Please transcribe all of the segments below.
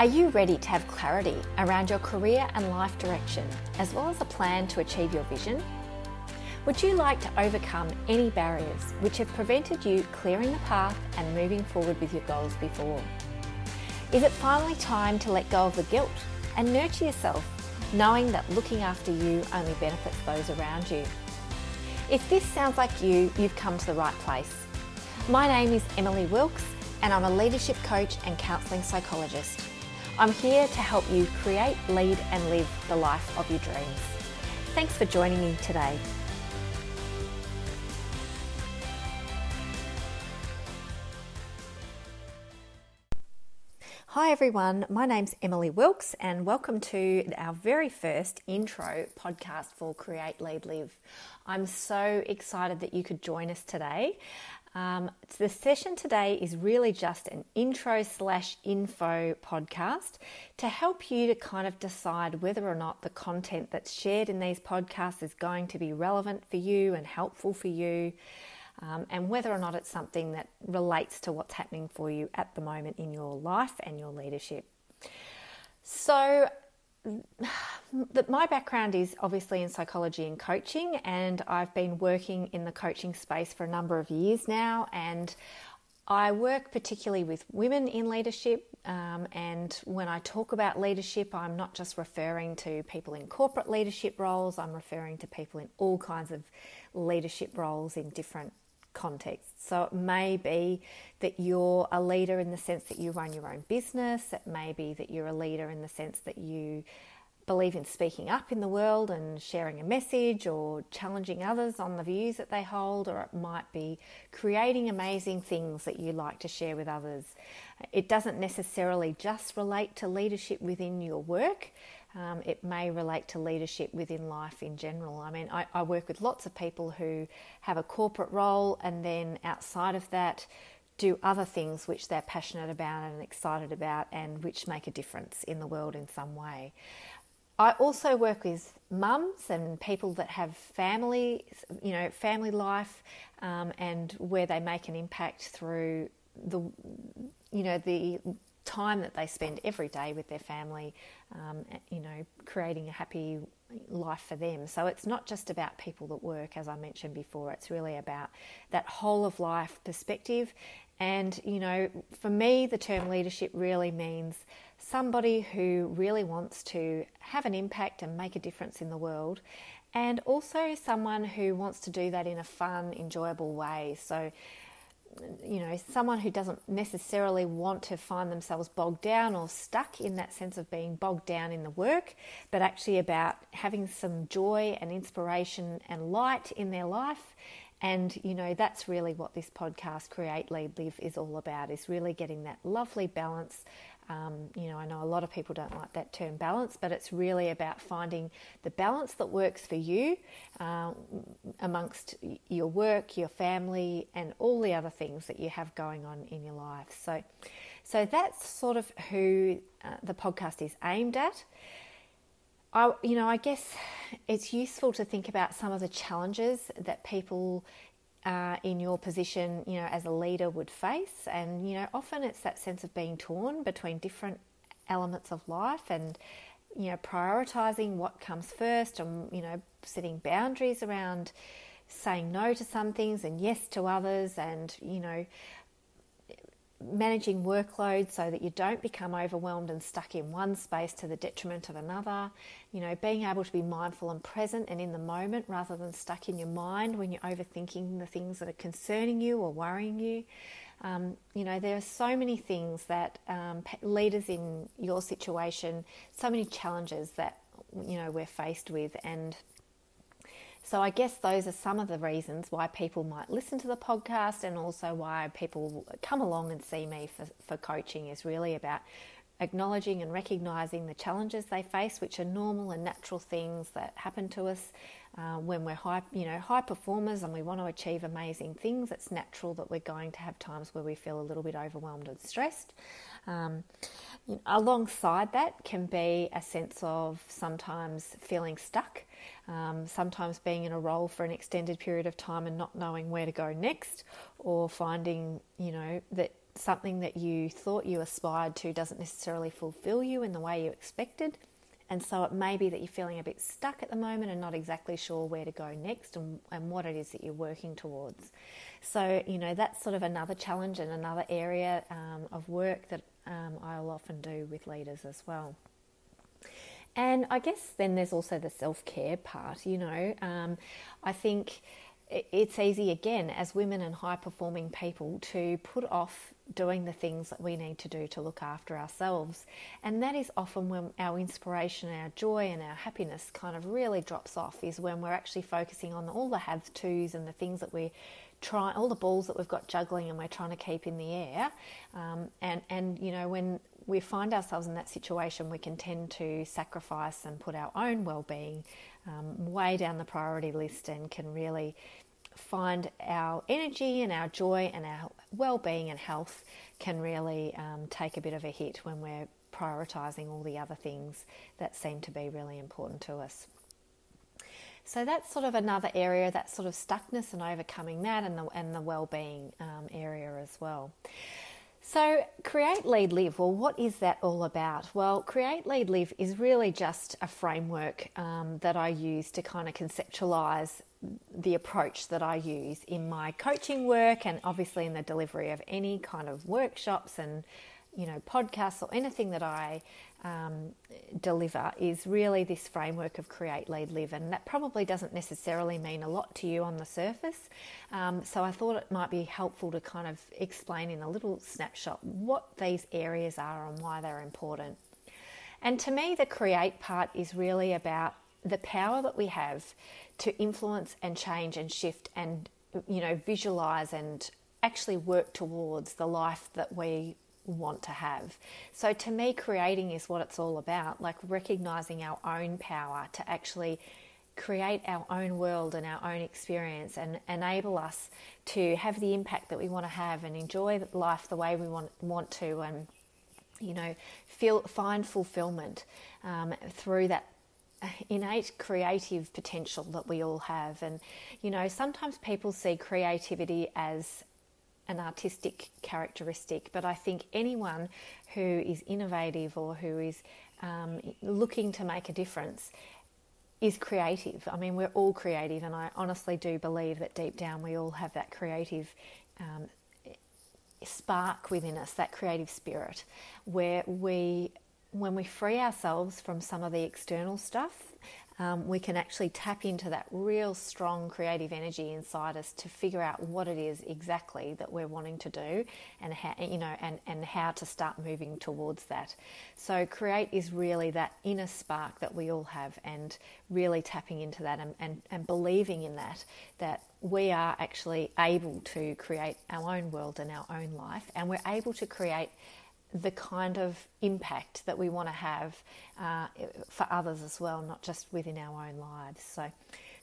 Are you ready to have clarity around your career and life direction, as well as a plan to achieve your vision? Would you like to overcome any barriers which have prevented you clearing the path and moving forward with your goals before? Is it finally time to let go of the guilt and nurture yourself, knowing that looking after you only benefits those around you? If this sounds like you, you've come to the right place. My name is Emily Wilkes, and I'm a leadership coach and counselling psychologist. I'm here to help you create, lead, and live the life of your dreams. Thanks for joining me today. Hi everyone, my name's Emily Wilkes, and welcome to our very first intro podcast for Create, Lead, Live. I'm so excited that you could join us today. Um, the session today is really just an intro slash info podcast to help you to kind of decide whether or not the content that's shared in these podcasts is going to be relevant for you and helpful for you um, and whether or not it's something that relates to what's happening for you at the moment in your life and your leadership. So, that my background is obviously in psychology and coaching, and I've been working in the coaching space for a number of years now. And I work particularly with women in leadership. Um, and when I talk about leadership, I'm not just referring to people in corporate leadership roles, I'm referring to people in all kinds of leadership roles in different context. So it may be that you're a leader in the sense that you run your own business, it may be that you're a leader in the sense that you believe in speaking up in the world and sharing a message or challenging others on the views that they hold, or it might be creating amazing things that you like to share with others. It doesn't necessarily just relate to leadership within your work. Um, it may relate to leadership within life in general. I mean, I, I work with lots of people who have a corporate role and then outside of that do other things which they're passionate about and excited about and which make a difference in the world in some way. I also work with mums and people that have family, you know, family life, um, and where they make an impact through the, you know, the time that they spend every day with their family, um, you know, creating a happy life for them. So it's not just about people that work, as I mentioned before, it's really about that whole of life perspective. And, you know, for me, the term leadership really means somebody who really wants to have an impact and make a difference in the world. And also someone who wants to do that in a fun, enjoyable way. So, you know, someone who doesn't necessarily want to find themselves bogged down or stuck in that sense of being bogged down in the work, but actually about having some joy and inspiration and light in their life. And, you know, that's really what this podcast, Create, Lead, Live, is all about, is really getting that lovely balance um, you know, I know a lot of people don't like that term balance, but it's really about finding the balance that works for you uh, amongst your work, your family, and all the other things that you have going on in your life. So, so that's sort of who uh, the podcast is aimed at. I, you know, I guess it's useful to think about some of the challenges that people uh, in your position, you know, as a leader would face. And, you know, often it's that sense of being torn between different elements of life and, you know, prioritizing what comes first and, you know, setting boundaries around saying no to some things and yes to others and, you know, managing workload so that you don't become overwhelmed and stuck in one space to the detriment of another. You know, being able to be mindful and present and in the moment rather than stuck in your mind when you're overthinking the things that are concerning you or worrying you. Um, you know, there are so many things that um, leaders in your situation, so many challenges that, you know, we're faced with. And so I guess those are some of the reasons why people might listen to the podcast and also why people come along and see me for, for coaching is really about acknowledging and recognizing the challenges they face, which are normal and natural things that happen to us uh, when we're high, you know, high performers and we want to achieve amazing things. It's natural that we're going to have times where we feel a little bit overwhelmed and stressed. Um, you know, alongside that can be a sense of sometimes feeling stuck um, sometimes being in a role for an extended period of time and not knowing where to go next, or finding, you know, that something that you thought you aspired to doesn't necessarily fulfill you in the way you expected. And so it may be that you're feeling a bit stuck at the moment and not exactly sure where to go next and, and what it is that you're working towards. So, you know, that's sort of another challenge and another area um, of work that um, I'll often do with leaders as well. And I guess then there's also the self care part, you know. Um, I think it's easy again as women and high performing people to put off doing the things that we need to do to look after ourselves. And that is often when our inspiration, our joy, and our happiness kind of really drops off, is when we're actually focusing on all the have tos and the things that we're trying, all the balls that we've got juggling and we're trying to keep in the air. Um, and, and, you know, when we find ourselves in that situation, we can tend to sacrifice and put our own well being um, way down the priority list and can really find our energy and our joy and our well-being and health can really um, take a bit of a hit when we're prioritizing all the other things that seem to be really important to us. So that's sort of another area, that sort of stuckness and overcoming that, and the and the well-being um, area as well. So, Create, Lead, Live, well, what is that all about? Well, Create, Lead, Live is really just a framework um, that I use to kind of conceptualize the approach that I use in my coaching work and obviously in the delivery of any kind of workshops and you know podcasts or anything that I um, deliver is really this framework of create, lead, live, and that probably doesn't necessarily mean a lot to you on the surface. Um, so I thought it might be helpful to kind of explain in a little snapshot what these areas are and why they're important. And to me, the create part is really about the power that we have to influence and change and shift and you know visualize and actually work towards the life that we want to have. So to me creating is what it's all about, like recognizing our own power to actually create our own world and our own experience and enable us to have the impact that we want to have and enjoy life the way we want want to and you know feel find fulfillment um, through that innate creative potential that we all have. And, you know, sometimes people see creativity as an artistic characteristic, but I think anyone who is innovative or who is um, looking to make a difference is creative. I mean, we're all creative, and I honestly do believe that deep down we all have that creative um, spark within us, that creative spirit, where we when we free ourselves from some of the external stuff, um, we can actually tap into that real strong creative energy inside us to figure out what it is exactly that we're wanting to do and how you know and, and how to start moving towards that. So create is really that inner spark that we all have and really tapping into that and, and, and believing in that that we are actually able to create our own world and our own life and we're able to create the kind of impact that we want to have uh, for others as well, not just within our own lives. So,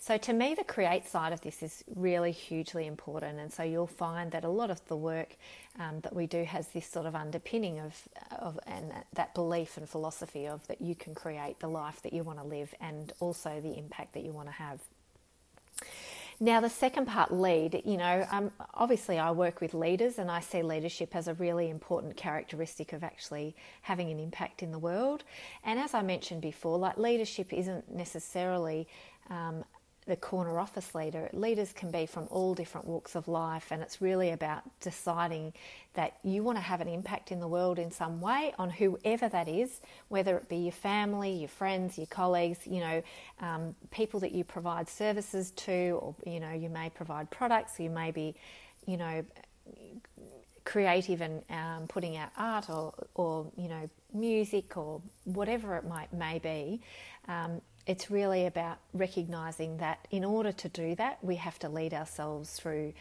so to me, the create side of this is really hugely important, and so you'll find that a lot of the work um, that we do has this sort of underpinning of, of and that belief and philosophy of that you can create the life that you want to live, and also the impact that you want to have. Now, the second part, lead, you know, um, obviously I work with leaders and I see leadership as a really important characteristic of actually having an impact in the world. And as I mentioned before, like leadership isn't necessarily um, the corner office leader. Leaders can be from all different walks of life, and it's really about deciding that you want to have an impact in the world in some way on whoever that is, whether it be your family, your friends, your colleagues, you know, um, people that you provide services to, or you know, you may provide products, you may be, you know, creative and um, putting out art or, or you know music or whatever it might may be um, it's really about recognizing that in order to do that, we have to lead ourselves through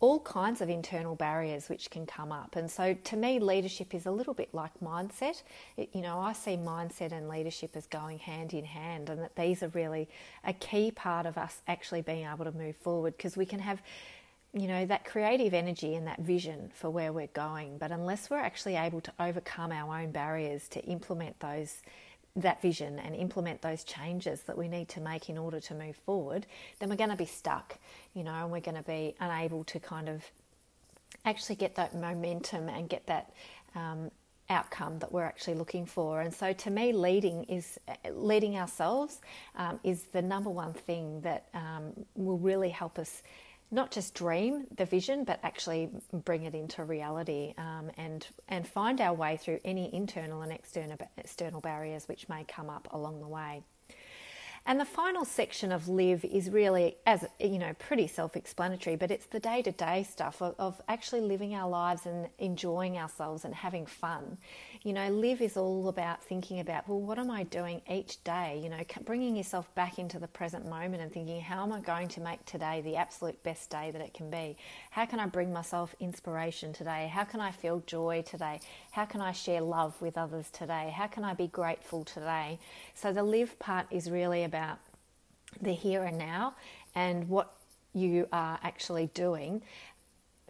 all kinds of internal barriers which can come up. And so to me, leadership is a little bit like mindset. It, you know, I see mindset and leadership as going hand in hand, and that these are really a key part of us actually being able to move forward because we can have. You know, that creative energy and that vision for where we're going. But unless we're actually able to overcome our own barriers to implement those that vision and implement those changes that we need to make in order to move forward, then we're going to be stuck, you know, and we're going to be unable to kind of actually get that momentum and get that um, outcome that we're actually looking for. And so, to me, leading is leading ourselves um, is the number one thing that um, will really help us not just dream the vision, but actually bring it into reality um, and and find our way through any internal and external external barriers which may come up along the way. And the final section of live is really, as you know, pretty self explanatory, but it's the day to day stuff of, of, actually living our lives and enjoying ourselves and having fun. You know, live is all about thinking about, well, what am I doing each day? You know, bringing yourself back into the present moment and thinking, how am I going to make today the absolute best day that it can be? How can I bring myself inspiration today? How can I feel joy today? How can I share love with others today? How can I be grateful today? So the live part is really about the here and now and what you are actually doing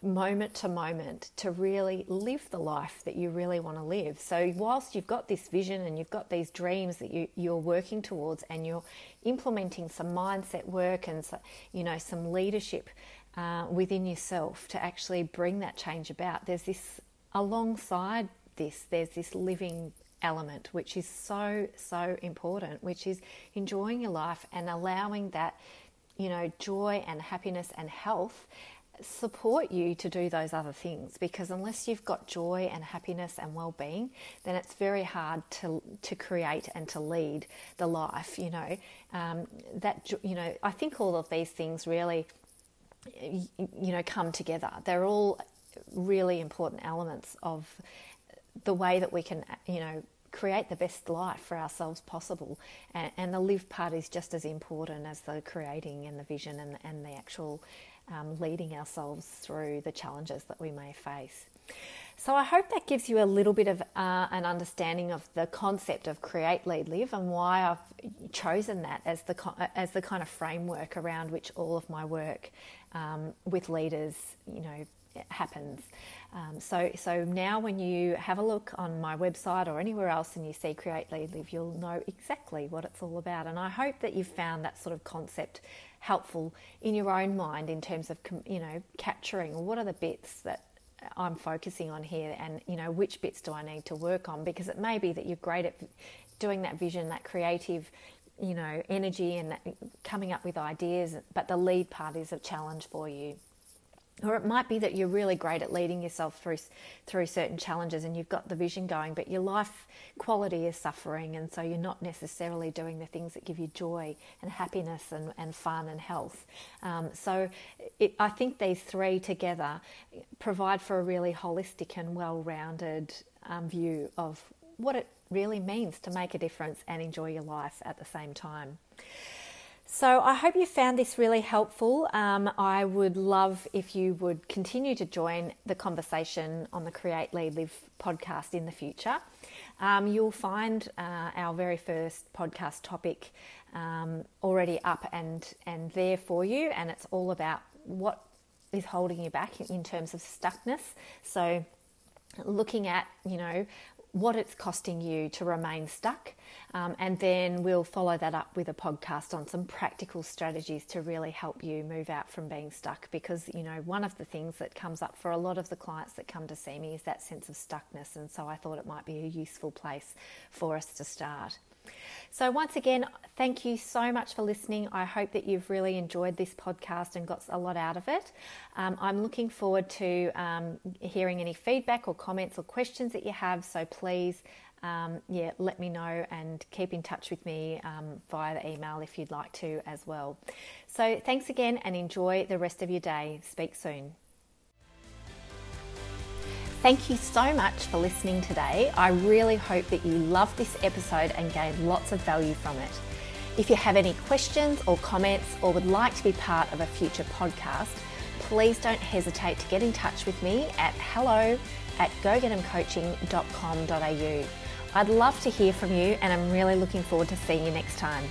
moment to moment to really live the life that you really want to live. So, whilst you've got this vision and you've got these dreams that you, you're working towards, and you're implementing some mindset work and you know some leadership uh, within yourself to actually bring that change about, there's this alongside this, there's this living element which is so so important, which is enjoying your life and allowing that you know joy and happiness and health support you to do those other things. Because unless you've got joy and happiness and well-being then it's very hard to to create and to lead the life you know. Um, that you know I think all of these things really you know come together. They're all really important elements of the way that we can you know create the best life for ourselves possible and, and the live part is just as important as the creating and the vision and, and the actual um, leading ourselves through the challenges that we may face. So I hope that gives you a little bit of uh, an understanding of the concept of create, lead, live, and why I've chosen that as the as the kind of framework around which all of my work um, with leaders, you know, happens. Um, so, so now when you have a look on my website or anywhere else and you see Create, Lead, Live, you'll know exactly what it's all about. And I hope that you've found that sort of concept helpful in your own mind in terms of you know capturing what are the bits that I'm focusing on here and you know which bits do I need to work on because it may be that you're great at doing that vision that creative you know energy and coming up with ideas but the lead part is a challenge for you or it might be that you're really great at leading yourself through through certain challenges and you've got the vision going but your life quality is suffering and so you're not necessarily doing the things that give you joy and happiness and, and fun and health. Um, so it, i think these three together provide for a really holistic and well-rounded um, view of what it really means to make a difference and enjoy your life at the same time so I hope you found this really helpful. Um, I would love if you would continue to join the conversation on the Create, Lead, Live podcast in the future. Um, you'll find uh, our very first podcast topic um, already up and, and there for you, and it's all about what is holding you back in terms of stuckness. So looking at you know what it's costing you to remain stuck. Um, and then we'll follow that up with a podcast on some practical strategies to really help you move out from being stuck. Because, you know, one of the things that comes up for a lot of the clients that come to see me is that sense of stuckness. And so I thought it might be a useful place for us to start. So, once again, thank you so much for listening. I hope that you've really enjoyed this podcast and got a lot out of it. Um, I'm looking forward to um, hearing any feedback or comments or questions that you have. So, please, um, yeah, let me know and keep in touch with me um, via the email if you'd like to as well. So, thanks again and enjoy the rest of your day. Speak soon. Thank you so much for listening today. I really hope that you loved this episode and gained lots of value from it. If you have any questions or comments or would like to be part of a future podcast, please don't hesitate to get in touch with me at hello at gogetemcoaching.com.au. I'd love to hear from you and I'm really looking forward to seeing you next time.